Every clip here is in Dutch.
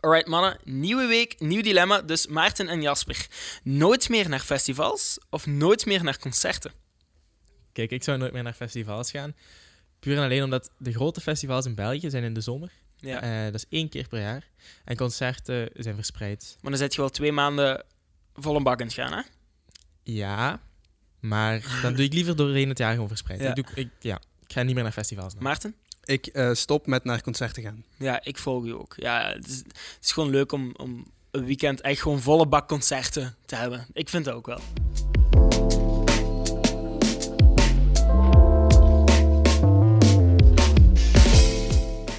Alright mannen, nieuwe week, nieuw dilemma. Dus Maarten en Jasper, nooit meer naar festivals of nooit meer naar concerten? Kijk, ik zou nooit meer naar festivals gaan. Puur en alleen omdat de grote festivals in België zijn in de zomer. Ja. Eh, dat is één keer per jaar. En concerten zijn verspreid. Maar dan zit je wel twee maanden vol een bak aan het gaan, hè? Ja, maar dan doe ik liever doorheen het jaar gewoon verspreid. Ja. Ik, doe, ik, ja, ik ga niet meer naar festivals. Maarten? Ik eh, stop met naar concerten gaan. Ja, ik volg je ook. Ja, het is, het is gewoon leuk om, om een weekend echt gewoon volle bak concerten te hebben. Ik vind het ook wel.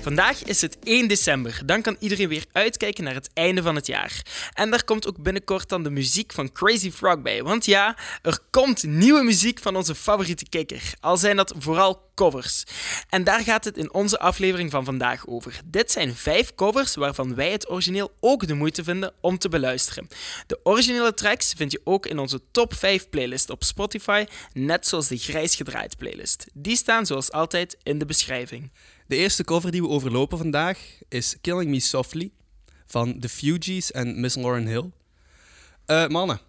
Vandaag is het 1 december. Dan kan iedereen weer uitkijken naar het einde van het jaar. En daar komt ook binnenkort dan de muziek van Crazy Frog bij. Want ja, er komt nieuwe muziek van onze favoriete kikker. Al zijn dat vooral covers. En daar gaat het in onze aflevering van vandaag over. Dit zijn vijf covers waarvan wij het origineel ook de moeite vinden om te beluisteren. De originele tracks vind je ook in onze top 5 playlist op Spotify, net zoals de grijs gedraaid playlist. Die staan zoals altijd in de beschrijving. De eerste cover die we overlopen vandaag is Killing Me Softly van The Fugees en Miss Lauren Hill. Eh, mannen,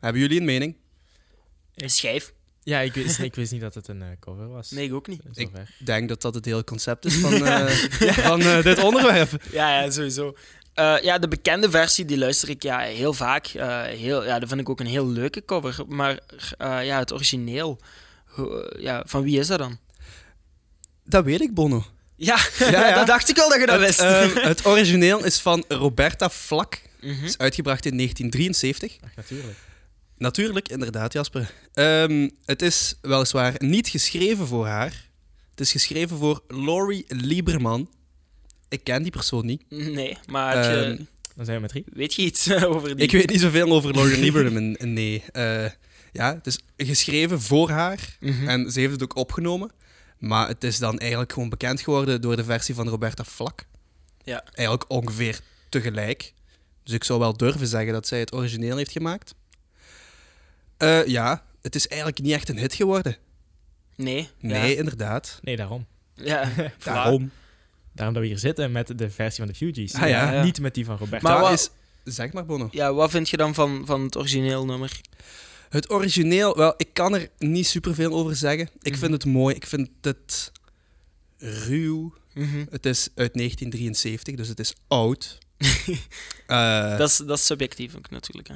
hebben jullie een mening? Een schijf? Ja, ik wist, ik wist niet dat het een eh, cover was. Nee, ik ook niet. Zover. Ik denk dat dat het hele concept is van, eh, van dit onderwerp. Ja, ja sowieso. Eh, ja, de bekende versie die luister ik ja, heel vaak. Eh, heel, ja, dat vind ik ook een heel leuke cover. Maar eh, ja, het origineel, ja, van wie is dat dan? Dat weet ik, Bono. Ja, ja. dat dacht ik wel dat je dat Het, wist. ehm, het origineel is van Roberta Flack. Mhm. is uitgebracht in 1973. Ach, natuurlijk. Natuurlijk, inderdaad, Jasper. Ehm, het is weliswaar niet geschreven voor haar. Het is geschreven voor Laurie Lieberman. Ik ken die persoon niet. Nee, maar je- Ehm, Dan zijn we met drie. weet je iets over die? Ik weet niet zoveel over Laurie Lieberman. Nee. Eh, ja, het is geschreven voor haar. Mhm. En ze heeft het ook opgenomen. Maar het is dan eigenlijk gewoon bekend geworden door de versie van Roberta Flack. Ja. Eigenlijk ongeveer tegelijk. Dus ik zou wel durven zeggen dat zij het origineel heeft gemaakt. Eh, ja, het is eigenlijk niet echt een hit geworden. Nee. Nee, Ja. inderdaad. Nee, daarom. ja. Daarom. Daarom dat we hier zitten met de versie van de Fugees. Ah, ja. Ja. Niet met die van Roberto. Maar wat- is... Zeg maar, Bono. Ja, wat vind je dan van, van het origineel nummer? Het origineel, wel, kan er niet superveel over zeggen. Ik Mhm. vind het mooi. Ik vind het ruw. Mhm. Het is uit 1973, dus het is oud. Eh, Dat, is, dat is subjectief ook natuurlijk. Hè.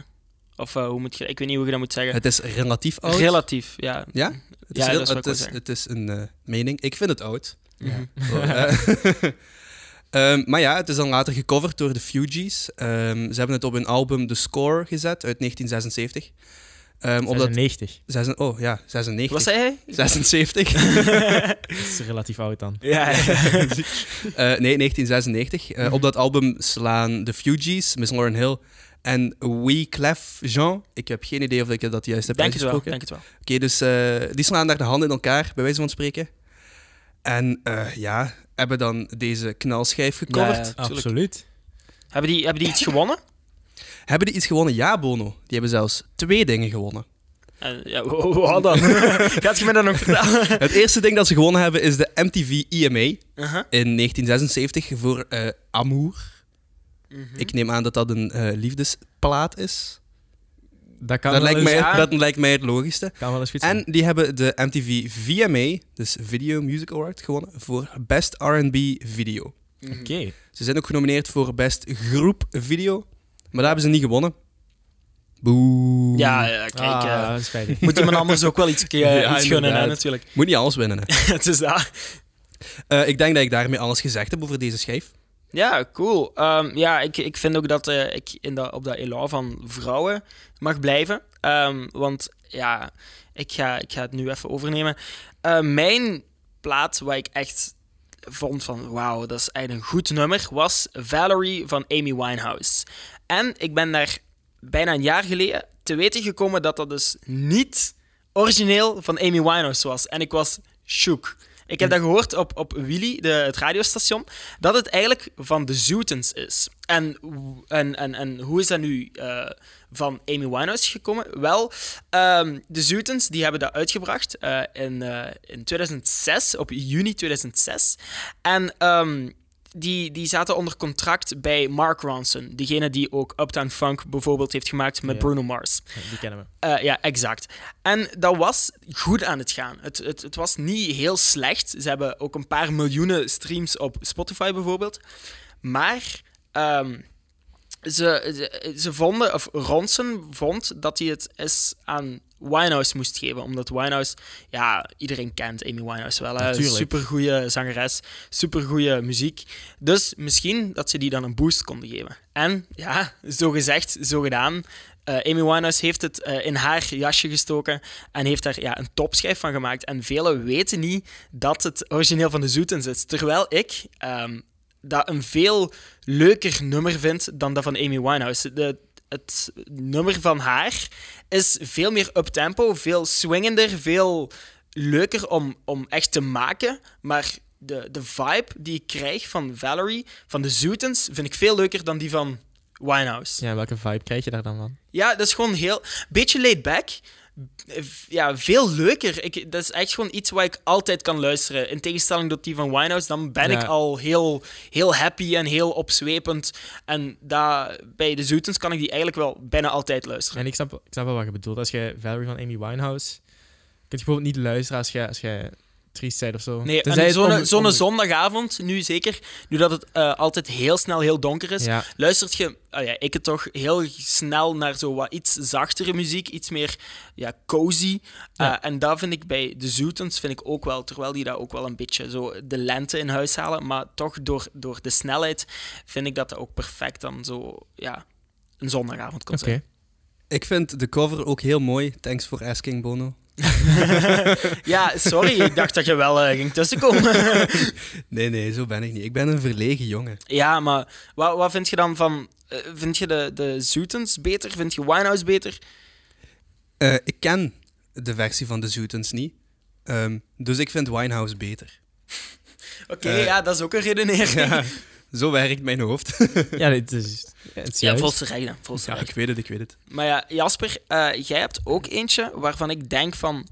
Of eh, hoe moet je... Ik weet niet hoe je dat moet zeggen. het is relatief oud. Relatief, ja. Ja? Het is, Ja, heel- dat het is, het is een eh, mening. Ik vind het oud. Mhm. Oh, eh. Ehm, maar ja, het is dan later gecoverd door de Fugees. Ehm, ze hebben het op hun album The Score gezet uit 1976. Ehm omdat, 96. zes- oh ja, 96. Wat zei hij? 76. Dat is relatief oud dan. Ja, ja. Eh, nee, 1996. Eh, Op dat album slaan de Fugees, Miss Lauren Hill en We Clef Jean. Ik heb geen idee of ik dat juist heb denk het wel. uitgesproken. Denk het wel. Oké, dus eh, die slaan daar de handen in elkaar, bij wijze van spreken. En eh, ja, hebben dan deze knalschijf gecoverd. Ja. Absoluut. Hebben die, hebben die iets gewonnen? Hebben die iets gewonnen? Ja, Bono. Die hebben zelfs twee dingen gewonnen. Eh, ja, wat dan? Gaat je me dat nog vertellen? Het eerste ding dat ze gewonnen hebben is de MTV EMA in Uh-huh. 1976 voor eh, Amour. Mhm. Ik neem aan dat dat een eh, liefdesplaat is. Dat kan, Dat wel lijkt, eens, mij, dat lijkt mij het logischste. kan wel eens goed En die hebben de MTV VMA, dus Video Music Award, gewonnen voor Best R&B Video. Mhm. Oké. Ze zijn ook genomineerd voor Best Groep Video, maar daar hebben ze niet gewonnen. Boe. Ja, ja, kijk. ah, eh, dat is spijtig. moet iemand anders ook wel iets, eh, Ja, iets gunnen, hè, inderdaad. natuurlijk. Moet niet alles winnen. Hè. het is dat. Eh, ik denk dat ik daarmee alles gezegd heb over deze schijf. Ja, cool. Ehm, ja, ik, ik vind ook dat eh, ik in dat, op dat elan van vrouwen mag blijven. Ehm, want ja, ik ga, ik ga het nu even overnemen. Eh, mijn plaat waar ik echt vond van wauw, dat is eigenlijk een goed nummer, was Valerie van Amy Winehouse. En ik ben daar bijna een jaar geleden te weten gekomen dat dat dus niet origineel van Amy Winehouse was. En ik was shook. Ik heb dat gehoord op, op Willy, de, het radiostation, dat het eigenlijk van de Zootens is. En, en, en, en hoe is dat nu eh, van Amy Winehouse gekomen? Wel, ehm, de Zootens die hebben dat uitgebracht eh, in, eh, in 2006, op juni 2006. En ehm, die, die zaten onder contract bij Mark Ronson. Degene die ook Uptown Funk bijvoorbeeld heeft gemaakt met Ja. Bruno Mars. Ja, Die kennen we. Eh, ja, exact. En dat was goed aan het gaan. Het, het, het was niet heel slecht. Ze hebben ook een paar miljoenen streams op Spotify bijvoorbeeld. Maar ehm, ze, ze, ze vonden, of Ronson vond dat hij het eens aan Winehouse moest geven. Omdat Winehouse, ja, iedereen kent Amy Winehouse wel. hè. Supergoeie zangeres, supergoeie muziek. Dus misschien dat ze die dan een boost konden geven. En ja, zo gezegd, zo gedaan. Eh, Amy Winehouse heeft het eh, in haar jasje gestoken en heeft daar ja, een topschijf van gemaakt. En velen weten niet dat het origineel van de Zoetens is. Terwijl ik ehm, dat een veel leuker nummer vind dan dat van Amy Winehouse. De, het nummer van haar is veel meer uptempo, veel swingender, veel leuker om, om echt te maken. Maar de, de vibe die ik krijg van Valerie, van de Zoetens, vind ik veel leuker dan die van Winehouse. Ja, welke vibe krijg je daar dan van? Ja, dat is gewoon heel... Beetje laid back. Ja, veel leuker. Ik, dat is echt gewoon iets waar ik altijd kan luisteren. In tegenstelling tot die van Winehouse, dan ben Ja. ik al heel, heel happy en heel opzwepend. En daar, bij de Zoetens kan ik die eigenlijk wel bijna altijd luisteren. En ik snap, ik snap wel wat je bedoelt. Als je Valerie van Amy Winehouse... kun je bijvoorbeeld niet luisteren als je, als je triest of zo. Nee, en zo'n om- zo'n om- zondagavond, nu zeker, nu dat het eh, altijd heel snel heel donker is, Ja, luistert je, ah ja, ik het toch, heel snel naar zo wat iets zachtere muziek, iets meer ja, cozy. Ja. Eh, en dat vind ik bij de Zoetens vind ik ook wel, terwijl die dat ook wel een beetje zo de lente in huis halen, maar toch door, door de snelheid vind ik dat dat ook perfect dan zo, ja, een zondagavond kan oké. zijn. Ik vind de cover ook heel mooi. Thanks for asking, Bono. Ja, sorry, ik dacht dat je wel eh, ging tussenkomen. Nee, nee, zo ben ik niet. Ik ben een verlegen jongen. ja, maar wat, wat vind je dan van, eh, vind je de, de Zoetens beter? Vind je Winehouse beter? Eh, ik ken de versie van de Zoetens niet. Ehm, dus ik vind Winehouse beter. Oké, ja, dat is ook een redenering. Ja, zo werkt mijn hoofd. Ja, dit is, het is Ja, Ja, ik weet het, ik weet het. Maar ja, Jasper, eh, jij hebt ook eentje waarvan ik denk van...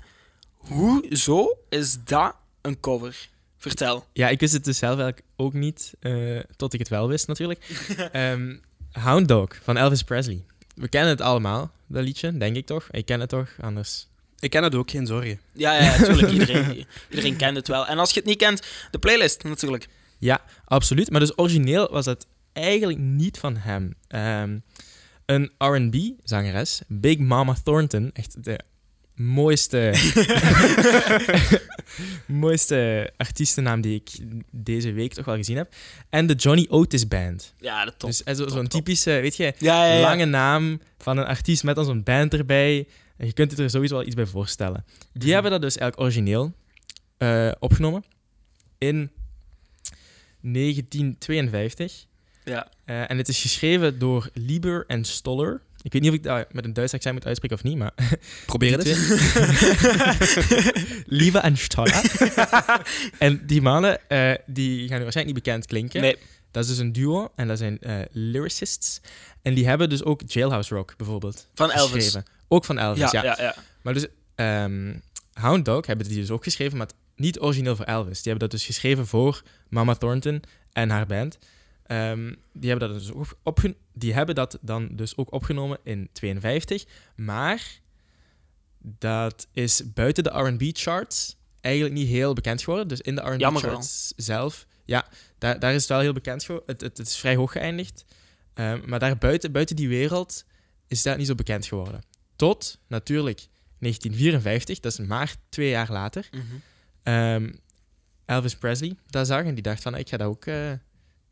Hoezo is dat een cover? Vertel. Ja, ik wist het dus zelf eigenlijk ook niet, eh, tot ik het wel wist natuurlijk. Ehm Hound Dog van Elvis Presley. We kennen het allemaal, dat liedje, denk ik toch? Ik ken het toch, anders... Ik ken het ook, geen zorgen. Ja, ja, natuurlijk. Iedereen, iedereen kent het wel. En als je het niet kent, de playlist natuurlijk. Ja, absoluut. Maar dus origineel was het eigenlijk niet van hem. Ehm, een R&B-zangeres, Big Mama Thornton, echt de mooiste, mooiste artiestennaam die ik deze week toch wel gezien heb. En de Johnny Otis Band. Ja, de top. dus eh, zo- zo'n typische, weet je, ja, ja, ja. lange naam van een artiest met dan zo'n band erbij. En je kunt het er sowieso wel iets bij voorstellen. Die Mhm. hebben dat dus eigenlijk origineel eh, opgenomen in 1952. Ja. Eh, en het is geschreven door Lieber en Stoller. Ik weet niet of ik dat met een Duits accent moet uitspreken of niet, maar... Probeer het die eens. Lieber en Stoller. en die mannen, eh, die gaan nu waarschijnlijk niet bekend klinken. Nee. Dat is dus een duo en dat zijn eh, lyricists. En die hebben dus ook Jailhouse Rock bijvoorbeeld Van Elvis. geschreven. Ook van Elvis, Ja, ja. ja, ja. Maar dus ehm, Hound Dog hebben die dus ook geschreven, maar het- niet origineel voor Elvis. Die hebben dat dus geschreven voor Mama Thornton en haar band. Ehm, die, hebben dat dus ook die hebben dat dan dus ook opgenomen in 52. Maar dat is buiten de R&B-charts eigenlijk niet heel bekend geworden. Dus in de. R&B-charts zelf, ja, daar, daar is het wel heel bekend geworden. Het, het, het is vrij hoog geëindigd. Ehm, maar daar buiten, buiten die wereld is dat niet zo bekend geworden. Tot natuurlijk 1954, dat is maar twee jaar later. Mhm. Ehm, Elvis Presley dat zag en die dacht van, ik ga dat ook, eh, ik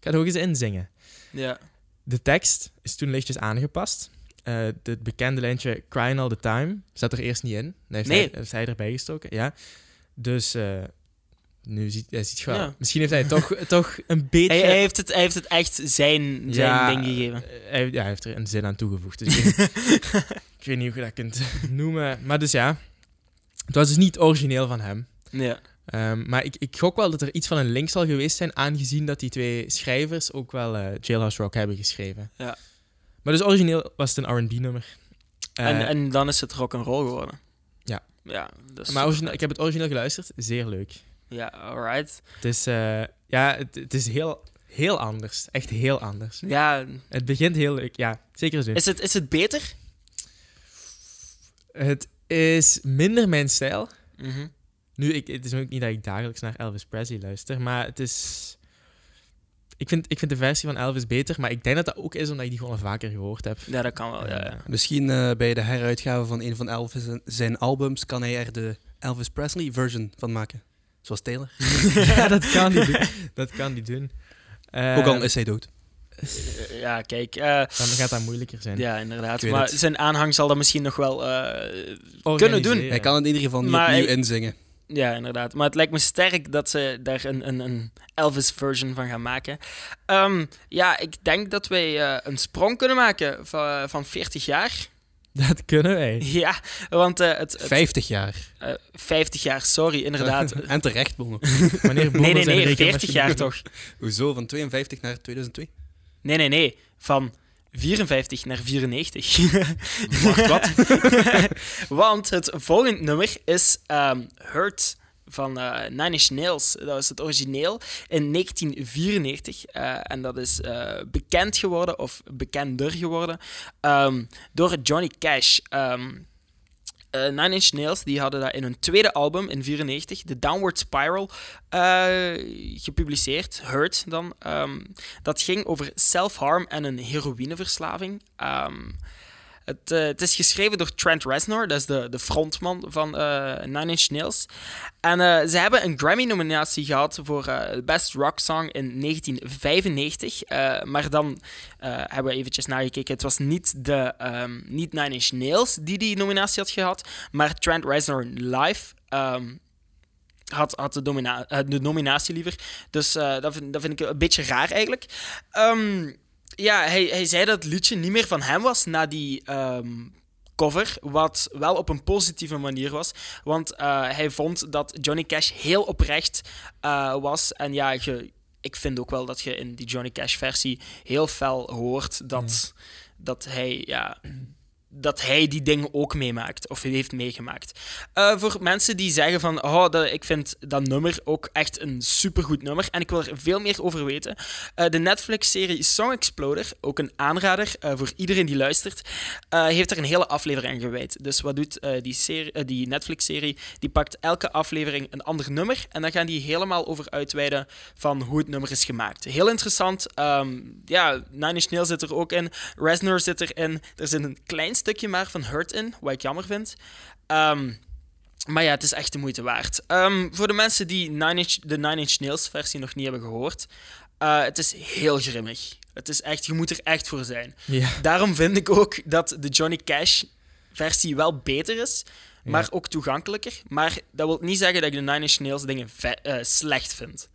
ga dat ook eens inzingen. ja. De tekst is toen lichtjes aangepast. Eh het bekende lijntje Crying All The Time zat er eerst niet in. Dat heeft, Nee. hij, heeft hij erbij gestoken, ja. Dus eh, nu ziet hij ziet. Ja. Misschien heeft hij toch, toch een beetje... Hij, hij, heeft het, hij heeft het echt zijn, zijn Ja, ding gegeven. Hij, ja, hij heeft er een zin aan toegevoegd. Dus ik, ik weet niet hoe je dat kunt noemen. Maar dus ja, het was dus niet origineel van hem. Ja. Ehm, maar ik, ik gok wel dat er iets van een link zal geweest zijn, aangezien dat die twee schrijvers ook wel eh, Jailhouse Rock hebben geschreven. Ja. Maar dus origineel was het een R&B-nummer. Eh, en, en dan is het rock and roll geworden. Ja. Ja, dus maar origine- ik heb het origineel geluisterd, zeer leuk. Ja, alright. Het is, eh, ja, het, het is heel, heel anders. Echt heel anders. Ja, Het begint heel leuk. Ja, zeker doen. is het, is het beter? Het is minder mijn stijl. Mhm. Nu, ik, het is ook niet dat ik dagelijks naar Elvis Presley luister, maar het is... Ik vind, ik vind de versie van Elvis beter, maar ik denk dat dat ook is omdat ik die gewoon al vaker gehoord heb. Ja, dat kan wel. Ja, ja. Eh, Misschien eh, bij de heruitgave van een van Elvis zijn albums kan hij er de Elvis Presley version van maken. Zoals Taylor. ja, dat kan die doen. Dat kan die doen. Eh, Ook al is hij dood. Ja, kijk. eh, Dan gaat dat moeilijker zijn. ja, inderdaad. Maar het. zijn aanhang zal dat misschien nog wel eh, kunnen doen. Hij kan het in ieder geval niet Maar opnieuw hij- inzingen. Ja, inderdaad. Maar het lijkt me sterk dat ze daar een, een, een Elvis-version van gaan maken. Ehm, ja, ik denk dat wij eh, een sprong kunnen maken van, van 40 jaar. Dat kunnen wij. Ja, want eh, het, het 50 jaar. eh, 50 jaar, sorry, inderdaad. en terecht, Bono. Wanneer nee, nee, nee, rekenmesje 40 jaar toch? Hoezo? Van 52 naar 2002? Nee, nee, nee. Van 54 naar 94. Wacht, wat? Want het volgende nummer is ehm, Hurt van eh Nine Inch Nails. Dat was het origineel in 1994. eh, en dat is eh, bekend geworden, of bekender geworden, ehm, door Johnny Cash. Ehm eh, Nine Inch Nails die hadden dat in hun tweede album in 94, The Downward Spiral, eh, gepubliceerd. Hurt dan. Ehm, dat ging over self-harm en een heroïneverslaving. Ehm, het, eh, het is geschreven door Trent Reznor, dat is de, de frontman van eh Nine Inch Nails. En eh, ze hebben een Grammy-nominatie gehad voor Best Rock Song in 1995. Eh, maar dan hebben we eventjes nagekeken. Het was niet, de, ehm, niet Nine Inch Nails die die nominatie had gehad, maar Trent Reznor live. ehm, had, had de, nominatie liever. Dus dat, vind, dat vind ik een beetje raar eigenlijk. Ehm, ja, hij, hij zei dat het liedje niet meer van hem was na die ehm, cover. Wat wel op een positieve manier was. Want eh, hij vond dat Johnny Cash heel oprecht eh, was. En ja, je, ik vind ook wel dat je in die Johnny Cash versie heel fel hoort dat, dat hij. Ja, dat hij die dingen ook meemaakt, of heeft meegemaakt. Eh, voor mensen die zeggen van, oh, dat, ik vind dat nummer ook echt een supergoed nummer, en ik wil er veel meer over weten. Eh, de Netflix-serie Song Exploder, ook een aanrader eh, voor iedereen die luistert, heeft er een hele aflevering aan gewijd. Dus wat doet die, serie- die Netflix-serie? Die pakt elke aflevering een ander nummer, en dan gaan die helemaal over uitweiden van hoe het nummer is gemaakt. Heel interessant. Ehm, ja, Nine Inch Nails zit er ook in, Reznor zit erin, er zit een klein stukje maar van Hurt in, wat ik jammer vind. Ehm, maar ja, het is echt de moeite waard. Ehm, voor de mensen die Nine Inch, de Nine Inch Nails versie nog niet hebben gehoord, eh, het is heel grimmig. Het is echt, je moet er echt voor zijn. Ja. Daarom vind ik ook dat de Johnny Cash versie wel beter is, maar Ja. ook toegankelijker. Maar dat wil niet zeggen dat ik de Nine Inch Nails dingen ve- eh, slecht vind.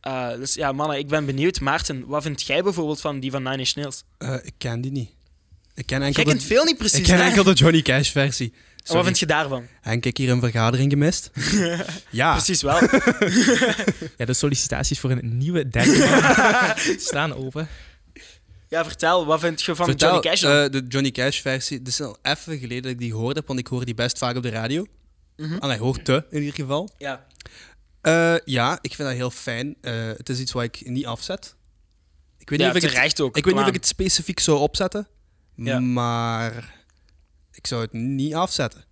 Eh, dus ja, mannen, ik ben benieuwd. Maarten, wat vind jij bijvoorbeeld van die van Nine Inch Nails? Eh, ik ken die niet. Ik ken enkel, Jij kent de, veel niet precies, ik ken hè? enkel de Johnny Cash versie. Wat vind je daarvan? Henk, ik hier een vergadering gemist? ja. Precies wel. ja, de sollicitaties voor een nieuwe derde staan open. Ja, vertel, wat vind je van Vertel, Johnny Cash dan? eh, de Johnny Cash versie. Het is al even geleden dat ik die hoorde, want ik hoor die best vaak op de radio. En hij hoort te, in ieder geval. Ja. Eh, ja, ik vind dat heel fijn. Eh, het is iets wat ik niet afzet. Ik weet, ja, niet, of ik, het, terecht ook. ik weet niet of ik het specifiek zou opzetten, Ja. maar ik zou het niet afzetten.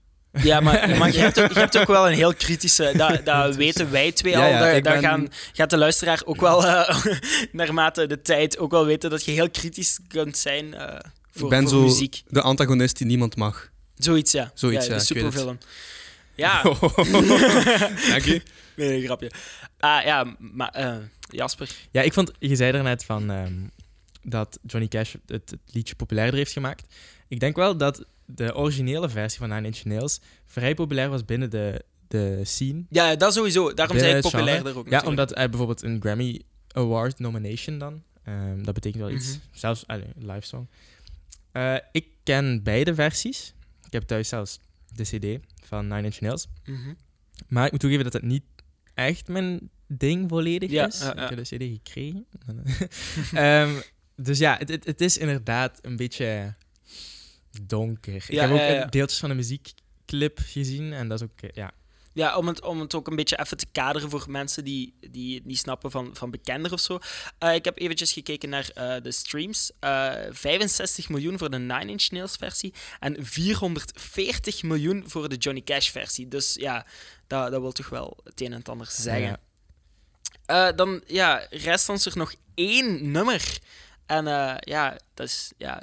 Ja, maar, maar je, hebt ook, je hebt ook wel een heel kritische... Dat, dat weten wij twee Ja, al. ja, daar ik daar ben- gaan, gaat de luisteraar ook wel, eh, naarmate de tijd, ook wel weten dat je heel kritisch kunt zijn eh, voor, ik ben voor zo muziek. de antagonist die niemand mag. Zoiets, ja. Zoiets, ja. ja, De supervillain. Ja, Dank je. nee, een grapje. Ah, ja, maar eh, Jasper. Ja, ik vond, je zei er net van ehm, dat Johnny Cash het, het liedje populairder heeft gemaakt. Ik denk wel dat de originele versie van Nine Inch Nails vrij populair was binnen de, de scene. Ja, dat sowieso. Daarom zijn het ik populairder genre. ook Ja, natuurlijk. omdat hij bijvoorbeeld een Grammy Award nomination dan. ehm, dat betekent wel iets. Mhm. Zelfs allee, live song. Eh, ik ken beide versies. Ik heb thuis zelfs de CD van Nine Inch Nails. Mhm. Maar ik moet toegeven dat het niet echt mijn ding volledig Ja, is. ja, ja. Ik heb de CD gekregen. Ehm, dus ja, het, het, het is inderdaad een beetje donker. Ik heb ook ja, deeltjes van de muziekclip gezien en dat is ook, eh, ja. Ja, om het, om het ook een beetje even te kaderen voor mensen die, die het niet snappen van, van bekender of zo. Eh, ik heb eventjes gekeken naar eh, de streams. Eh, 65 miljoen voor de Nine Inch Nails versie en 440 miljoen voor de Johnny Cash versie. Dus ja, dat, dat wil toch wel het een en het ander zeggen. Ja. Dan ja, rest ons er nog één nummer. En eh, ja, dat is, ja,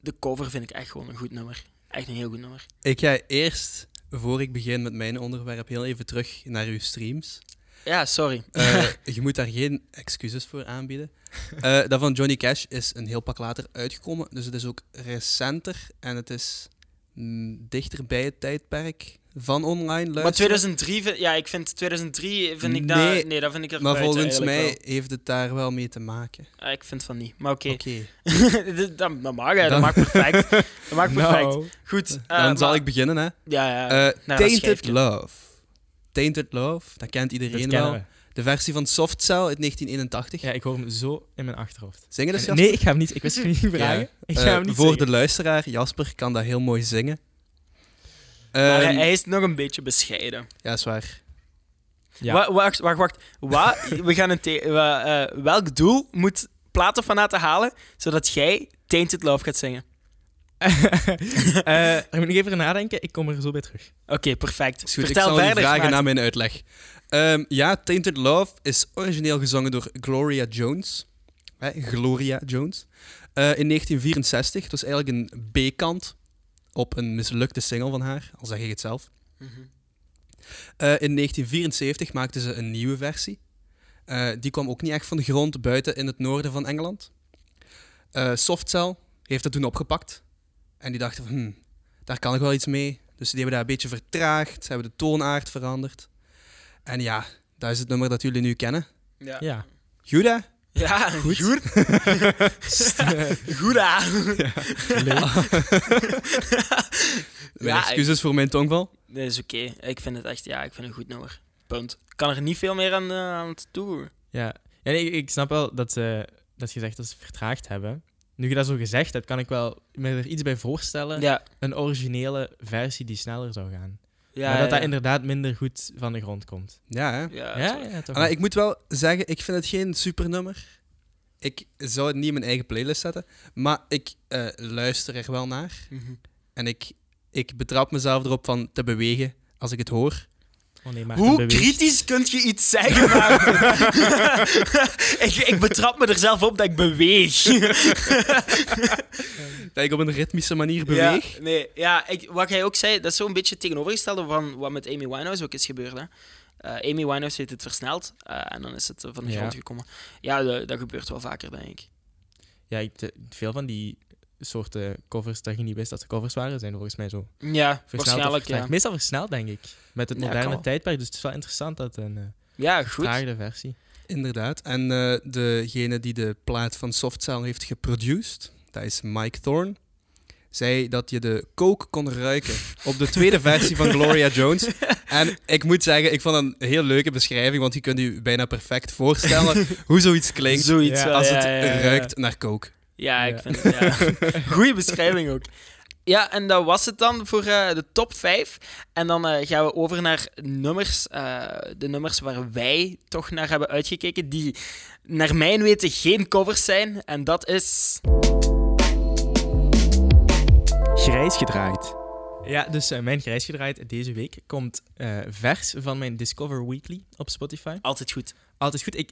de cover vind ik echt gewoon een goed nummer. Echt een heel goed nummer. Ik ga eerst, voor ik begin met mijn onderwerp, heel even terug naar uw streams. Ja, sorry. Eh, je moet daar geen excuses voor aanbieden. Eh, dat van Johnny Cash is een heel pak later uitgekomen, dus het is ook recenter en het is mm, dichter bij het tijdperk van online luisteren. Maar 2003, vind- ja, ik vind 2003 vind ik dat, Nee, nee, dat vind ik er Maar buiten volgens mij heeft het daar wel mee te maken. Ah, ik vind van niet. Maar oké, Oké, dat, dat mag, hè. dat Dan- mag perfect. Dat mag perfect. Nou, Goed. eh, dan zal maar- ik beginnen. Hè. Ja, ja. Eh, dat Tainted. Love. Tainted Love, dat kent dat iedereen kennen wel. we. De versie van Soft Cell uit 1981. Ja, ik hoor hem zo in mijn achterhoofd. Zingen dus, Jasper? nee, ik ga hem niet. Ik wist het niet vragen. Ik ga Eh, hem niet voor de luisteraar, Jasper kan dat heel mooi zingen. Maar hij, Ehm, hij is nog een beetje bescheiden. Ja, is waar. Ja. Wa- Wacht, wacht, wacht. We gaan een wa- eh, welk doel moet platenfanaten halen, zodat jij Tainted Love gaat zingen? Eh, ik moet nog even nadenken. Ik kom er zo bij terug. Oké, perfect. Is goed, Vertel ik zal verder. vragen Maarten. na mijn uitleg. Ehm, ja, Tainted Love is origineel gezongen door Gloria Jones. Hè, Gloria Jones. Eh, in 1964. Het was eigenlijk een B-kant op een mislukte single van haar, al zeg ik het zelf. Mhm. Eh, in 1974 maakten ze een nieuwe versie. Eh, die kwam ook niet echt van de grond buiten in het noorden van Engeland. Eh Softcell heeft dat toen opgepakt. En die dachten van, hmm, daar kan ik wel iets mee. Dus die hebben dat een beetje vertraagd. Ze hebben de toonaard veranderd. En ja, dat is het nummer dat jullie nu kennen. Ja. Ja. Goed hè? Ja, goed. Goed, goed aan. Ja, excuses voor mijn tongval. Dat is oké. Ik vind het echt, ja, ik vind het een goed nummer. Punt. Ik kan er niet veel meer aan, eh, aan. Ja, ja nee, ik, snap wel dat, ze dat je zegt dat ze vertraagd hebben. Nu je dat zo gezegd hebt, kan ik wel me er iets bij voorstellen. Ja. Een originele versie die sneller zou gaan. Ja, maar dat ja, dat inderdaad minder goed van de grond komt. Ja hè? Ja, Ja, toch Maar ik moet wel zeggen, ik vind het geen supernummer. Ik zou het niet in mijn eigen playlist zetten. Maar ik eh, luister er wel naar. Mhm. En ik, ik betrap mezelf erop van te bewegen als ik het hoor. Oh nee, Hoe kritisch kun je iets zeggen, ik, ik betrap me er zelf op dat ik beweeg. Dat ik op een ritmische manier beweeg. Ja, nee, ja, ik, wat jij ook zei, dat is zo'n beetje tegenovergestelde van wat met Amy Winehouse ook is gebeurd. Hè. Eh, Amy Winehouse heeft het versneld eh, en dan is het van de Ja. grond gekomen. Ja, dat, dat gebeurt wel vaker, denk ik. Ja, ik, te- veel van die soorten covers dat je niet wist dat ze covers waren, zijn volgens mij zo Ja, waarschijnlijk, ja. Meestal versneld, denk ik. Met het moderne tijdperk. Dus het is wel interessant dat een eh Ja, goed. versie. Inderdaad. En eh, degene die de plaat van Softcell heeft geproduced, dat is Mike Thorne, zei dat je de coke kon ruiken op de tweede versie van Gloria Jones. En ik moet zeggen, ik vond een heel leuke beschrijving, want je kunt je bijna perfect voorstellen hoe zoiets klinkt Zoiets Ja, als ja, het ja, ja, ja. ruikt naar coke. Ja, ik vind het, ja. Goeie beschrijving ook. Ja, en dat was het dan voor eh, de top 5. En dan eh, gaan we over naar nummers. eh, de nummers waar wij toch naar hebben uitgekeken. Die naar mijn weten geen covers zijn. En dat is. Grijs gedraaid. Ja, dus eh, mijn grijs gedraaid deze week komt eh, vers van mijn Discover Weekly op Spotify. Altijd goed. Altijd goed. Ik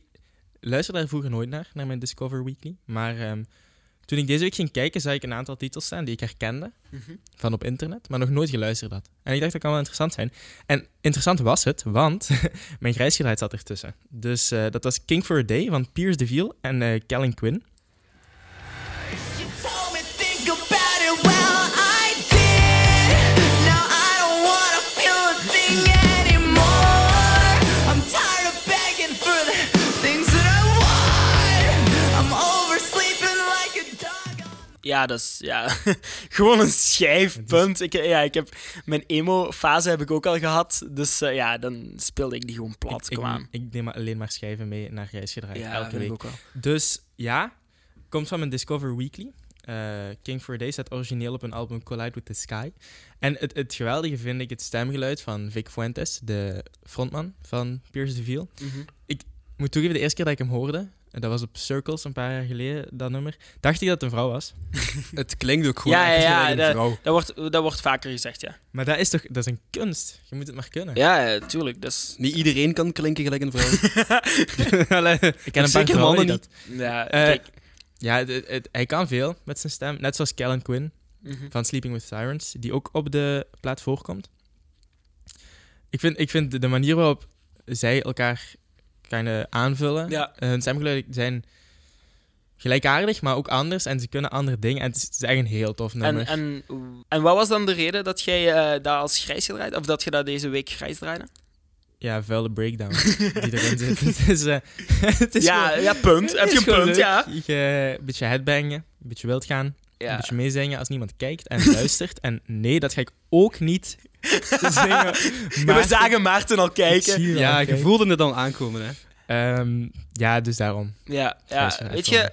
luister daar vroeger nooit naar, naar mijn Discover Weekly. Maar ehm, toen ik deze week ging kijken, zag ik een aantal titels staan die ik herkende van op internet, maar nog nooit geluisterd had. En ik dacht dat kan wel interessant zijn. En interessant was het, want mijn grijs gedraaid zat ertussen. Dus eh, dat was King for a Day van Piers DeVille en eh Kellen Quinn. Ja, dat is ja, gewoon een schijfpunt. Ik, ja, ik heb, mijn emo-fase heb ik ook al gehad. Dus eh, ja, dan speelde ik die gewoon plat. ik, ik, neem maar alleen maar schijven mee naar gedraaid Ja, elke week. ook wel. Dus ja, komt van mijn Discover Weekly. Eh, King for a Day staat origineel op een album Collide with the Sky. En het, het geweldige vind ik het stemgeluid van Vic Fuentes, de frontman van Pierce the Veil. Mhm. Ik moet toegeven, de eerste keer dat ik hem hoorde, en dat was op Circles een paar jaar geleden, dat nummer, dacht ik dat het een vrouw was. Het klinkt ook gewoon Ja, ja, ja, een dat- vrouw. Dat, wordt, dat wordt vaker gezegd, ja. Maar dat is toch dat is een kunst? Je moet het maar kunnen. Ja, ja, tuurlijk. Dat is, Niet iedereen kan klinken gelijk een vrouw. Allee, Ik ken een paar Zeker vrouwen mannen die niet. dat... ja, Eh, kijk. Ja, het- het- het- hij kan veel met zijn stem. Net zoals Kellen Quinn Mhm. van Sleeping with Sirens, die ook op de plaat voorkomt. Ik vind, ik vind de manier waarop zij elkaar kunnen aanvullen, Ja. eh, hun stemgeluiden zijn gelijkaardig, maar ook anders. En ze kunnen andere dingen. En het is, het is echt een heel tof nummer. En, en, en wat was dan de reden dat jij eh dat als grijs gedraaid Of dat je dat deze week grijs draaide? Ja, vuile breakdown die erin zit. het is, eh, het is ja, gewoon- ja, punt. Heb je een punt, leuk. ja. Je, een beetje headbangen, een beetje wild gaan, een beetje meezingen als niemand kijkt en luistert. En nee, dat ga ik ook niet zingen. We zagen Maarten al Ik kijken. ja, je kijken. voelde het al aankomen, hè. Ehm, ja, dus daarom. Ja, ja. weet je,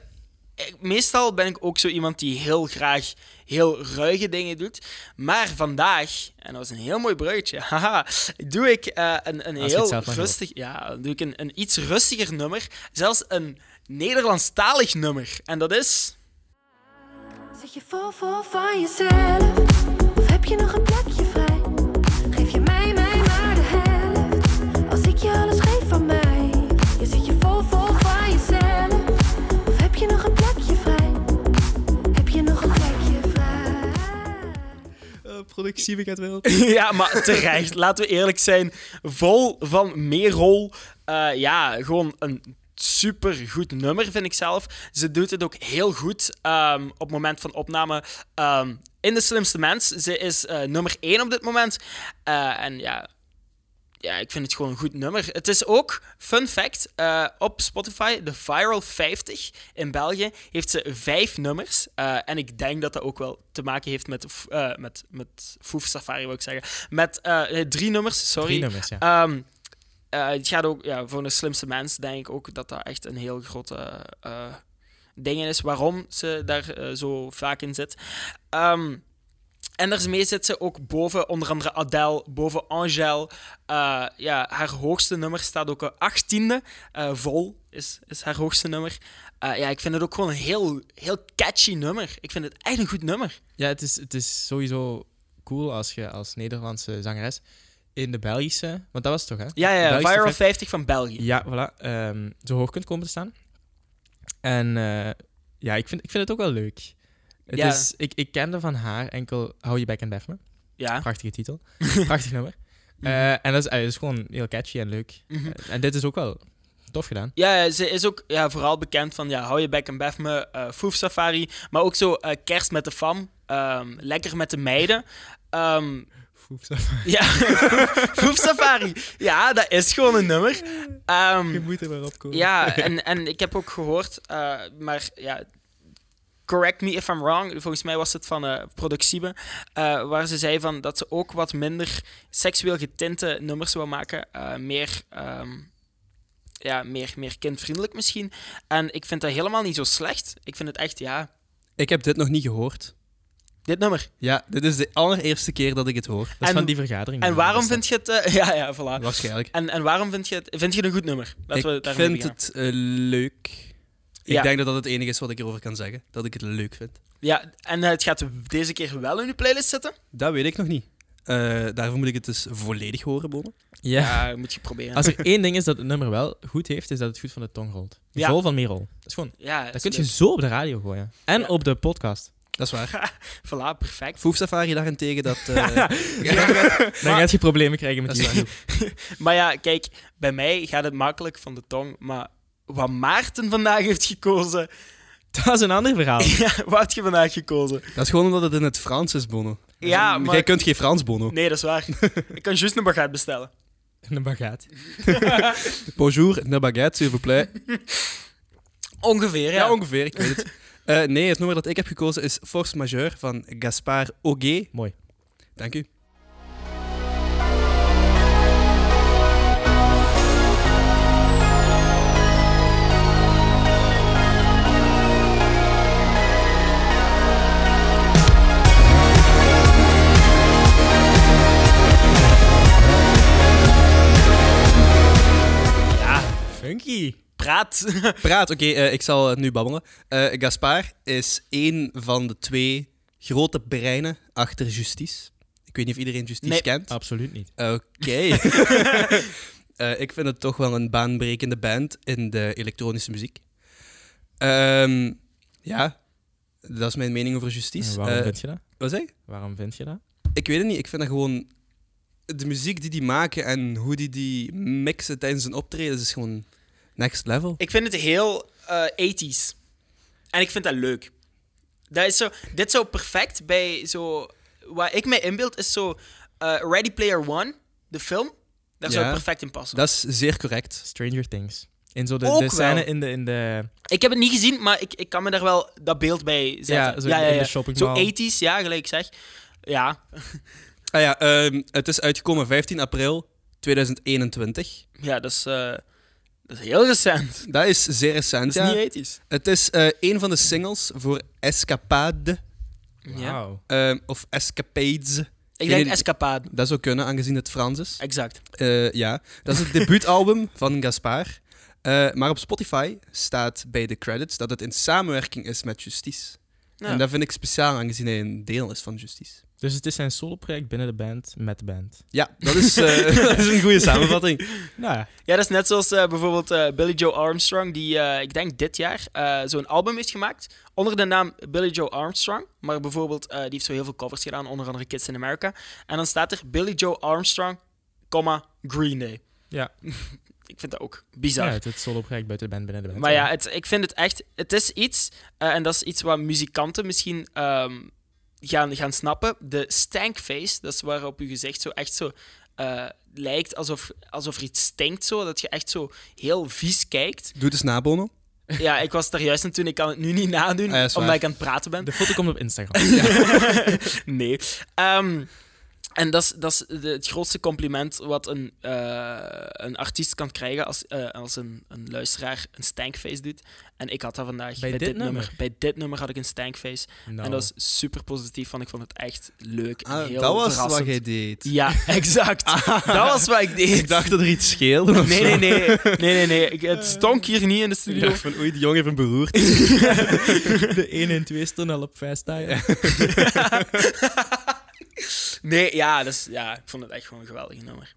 ik- meestal ben ik ook zo iemand die heel graag heel ruige dingen doet. Maar vandaag, en dat was een heel mooi bruggetje, haha, doe ik eh, een, een Als heel rustig, ja, doe ik een, een iets rustiger nummer. Zelfs een Nederlandstalig nummer. En dat is... Zit je vol vol van jezelf? Of heb je nog een plekje vrij? Geef je mij, mij maar de helft. Als ik je alles geef van mij. Je zit je vol vol van jezelf. Of heb je nog een plekje vrij? Heb je nog een plekje vrij? productie, ik het wel. ja, maar terecht. Laten we eerlijk zijn. Vol van Merol. Eh, ja, gewoon een super goed nummer, vind ik zelf. Ze doet het ook heel goed ehm, op het moment van opname. ehm, in De Slimste Mens. Ze is eh, nummer 1 op dit moment. Eh, en ja, ja, ik vind het gewoon een goed nummer. Het is ook, fun fact, eh, op Spotify, de Viral 50 in België, heeft ze vijf nummers. En ik denk dat dat ook wel te maken heeft met, eh, met, met Foef Safari, wil ik zeggen. Met drie nummers, sorry. Drie nummers, ja. Ehm, eh, het gaat ook, ja, voor de slimste mens denk ik ook dat dat echt een heel grote eh ding is waarom ze daar eh, zo vaak in zit. Ehm, en daarmee zit ze ook boven, onder andere Adele, boven Angèle. Eh, ja, haar hoogste nummer staat ook een achttiende. Eh, vol is, is haar hoogste nummer. Ja, ik vind het ook gewoon een heel, heel catchy nummer. Ik vind het echt een goed nummer. Ja, het is, het is sowieso cool als je als Nederlandse zangeres in de Belgische... Want dat was het toch, hè? Ja, ja, Viral vijf- 50 van België. Ja, voilà. ehm, zo hoog kunt komen te staan. En eh, ja, ik vind, ik vind het ook wel leuk. Het Ja. is, ik, ik kende van haar enkel Hou je bek en bef me. Ja. Prachtige titel. Prachtig nummer. Eh, en dat is, dat is gewoon heel catchy en leuk. Mhm. En dit is ook wel tof gedaan. Ja, ze is ook ja, vooral bekend van ja, hou je bek en bef me, Foef Safari, maar ook zo kerst met de fam, ehm, lekker met de meiden. Ehm, ja, Foef Safari. Ja, dat is gewoon een nummer. Ehm, moet er maar op komen. ja, en, en ik heb ook gehoord, eh, maar ja, correct me if I'm wrong, volgens mij was het van eh Productiebe, eh, waar ze zei van dat ze ook wat minder seksueel getinte nummers wil maken, eh, meer, ehm, ja, meer, meer kindvriendelijk misschien. En ik vind dat helemaal niet zo slecht. Ik vind het echt, ja, Ik heb dit nog niet gehoord. Dit nummer. Ja, dit is de allereerste keer dat ik het hoor. Dat is van die vergadering. En waarom vind je het... eh, ja, ja, voilà. Waarschijnlijk. En, en waarom vind je het, vind je het een goed nummer? Laten we ik vind het eh, leuk. Ik Ja. denk dat dat het enige is wat ik erover kan zeggen. Dat ik het leuk vind. Ja, en eh, het gaat deze keer wel in de playlist zitten? Dat weet ik nog niet. Eh, daarvoor moet ik het dus volledig horen, Bono. Ja. Ja, moet je proberen. Als er één ding is dat het nummer wel goed heeft, is dat het goed van de tong rolt. Ja. Vol van Merel. Dat is gewoon... ja, Dat is kun je zo op de radio gooien. En Ja. op de podcast. Dat is waar. Voilà, perfect. Foef Safari daarentegen, dat... eh, Dan gaat je problemen krijgen met die Maar ja, kijk, bij mij gaat het makkelijk van de tong. Maar wat Maarten vandaag heeft gekozen... Dat is een ander verhaal. ja, wat had je vandaag gekozen? dat is gewoon omdat het in het Frans is, Bono. Ja, Jij maar... kunt geen Frans, Bono. Nee, dat is waar. ik kan juist een baguette bestellen. Een baguette. Bonjour, ne baguette, s'il vous plaît. Ongeveer, ja. Ja, ongeveer, ik weet het. Uh, nee, het nummer dat ik heb gekozen is Force Majeure van Gaspar Auger. Mooi. Dank u. funky praat. Praat, oké, eh, ik zal het nu babbelen. Eh Gaspar is één van de twee grote breinen achter Justice. Ik weet niet of iedereen Justice Nee. kent. Absoluut niet. Oké. Eh, ik vind het toch wel een baanbrekende band in de elektronische muziek. Ehm, ja, dat is mijn mening over En Justice. waarom vind je dat? wat zei je? Waarom vind je dat? Ik weet het niet. Ik vind dat gewoon... De muziek die die maken en hoe die die mixen tijdens een optreden is gewoon next level. Ik vind het heel eh 80s. En ik vind dat leuk. Dat is zo, dit zou perfect bij zo... Wat ik mij inbeeld is zo... eh, Ready Player One, de film. Daar zou Ja. het perfect in passen. Dat is zeer correct. Stranger Things. In zo de, Ook de scène wel. in de, in de, Ik heb het niet gezien, maar ik, ik kan me daar wel dat beeld bij zetten. Ja, zo in de shoppingmall. Zo 80s, ja, gelijk zeg. Ja, Ah ja, ehm, het is uitgekomen 15 april 2021. ja dat, is, eh, dat is heel recent. Dat is zeer recent, Dat is ja. niet 80s. Het is eh, een van de singles voor Escapade, Ja. Wauw. ehm, of Escapades. Ik denk. Escapade. Dat zou kunnen, aangezien het Frans is. Exact. Eh, ja, dat is het debuutalbum van Gaspar. Eh, maar op Spotify staat bij de credits dat het in samenwerking is met Justice. Ja. En dat vind ik speciaal, aangezien hij een deel is van Justice. Dus het is zijn solo-project binnen de band, met de band. Ja, dat is, eh, dat is een goede samenvatting. Nou ja, Ja, dat is net zoals eh, bijvoorbeeld eh, Billy Joe Armstrong, die ik denk dit jaar zo'n album heeft gemaakt onder de naam Billy Joe Armstrong. Maar bijvoorbeeld, die heeft zo heel veel covers gedaan, onder andere Kids in America. En dan staat er Billy Joe Armstrong, comma, Green Day. ja. Ik vind dat ook bizar. ja het, het solo-project buiten de band, binnen de band. Maar ja, het, ik vind het echt... Het is iets, en dat is iets wat muzikanten misschien ehm, gaan, gaan snappen. De stankface, dat is waarop je gezicht zo echt zo eh, lijkt alsof, alsof er iets stinkt. Zo, dat je echt zo heel vies kijkt. Doe het eens na, Bono. Ja, ik was daar juist aan toen. Ik kan het nu niet nadoen, Ah, omdat ik aan het praten ben. De foto komt op Instagram. nee. Ehm, en dat is, dat is de- het grootste compliment wat een, eh, een artiest kan krijgen als, eh, als een, een luisteraar een stankface doet. En ik had dat vandaag Bij bij, dit dit nummer. nummer? Bij dit nummer had ik een stankface. Nou, En dat was super positief, want ik vond het echt leuk. en Ah, heel dat was verrassend. wat jij deed. Ja, exact. Dat was wat ik deed. Ik dacht dat er iets scheelde. of Nee, zo. nee, nee. nee, nee, nee. Ik, het stonk hier niet in de Ik studio. dacht van, oei, die jongen heeft een beroerd. de 1 en 2 stonden al op FaceTime. Nee, ja, dus, ja, ik vond het echt gewoon een geweldig nummer.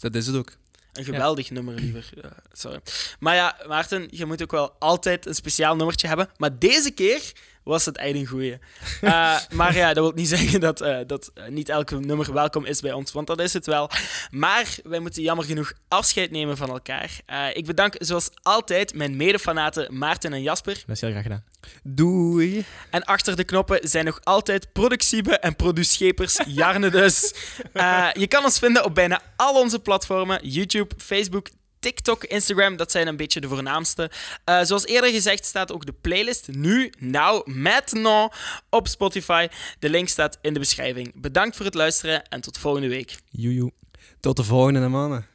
Dat is het ook. Een geweldig nummer, liever. sorry. Maar ja, Maarten, je moet ook wel altijd een speciaal nummertje hebben. Maar deze keer was het echt een goeie. Eh, maar ja, dat wil niet zeggen dat, eh, dat eh, niet elke nummer welkom is bij ons, want dat is het wel. Maar wij moeten jammer genoeg afscheid nemen van elkaar. Eh, ik bedank zoals altijd mijn medefanaten Maarten en Jasper. Dat is heel graag gedaan. Doei. En achter de knoppen zijn nog altijd productiebe en produschepers Jarne dus. Eh, je kan ons vinden op bijna al onze platformen. YouTube, Facebook, TikTok, Instagram, dat zijn een beetje de voornaamste. Eh, zoals eerder gezegd staat ook de playlist nu, now, maintenant op Spotify. De link staat in de beschrijving. Bedankt voor het luisteren en tot volgende week. Joejoe. Tot de volgende, mannen.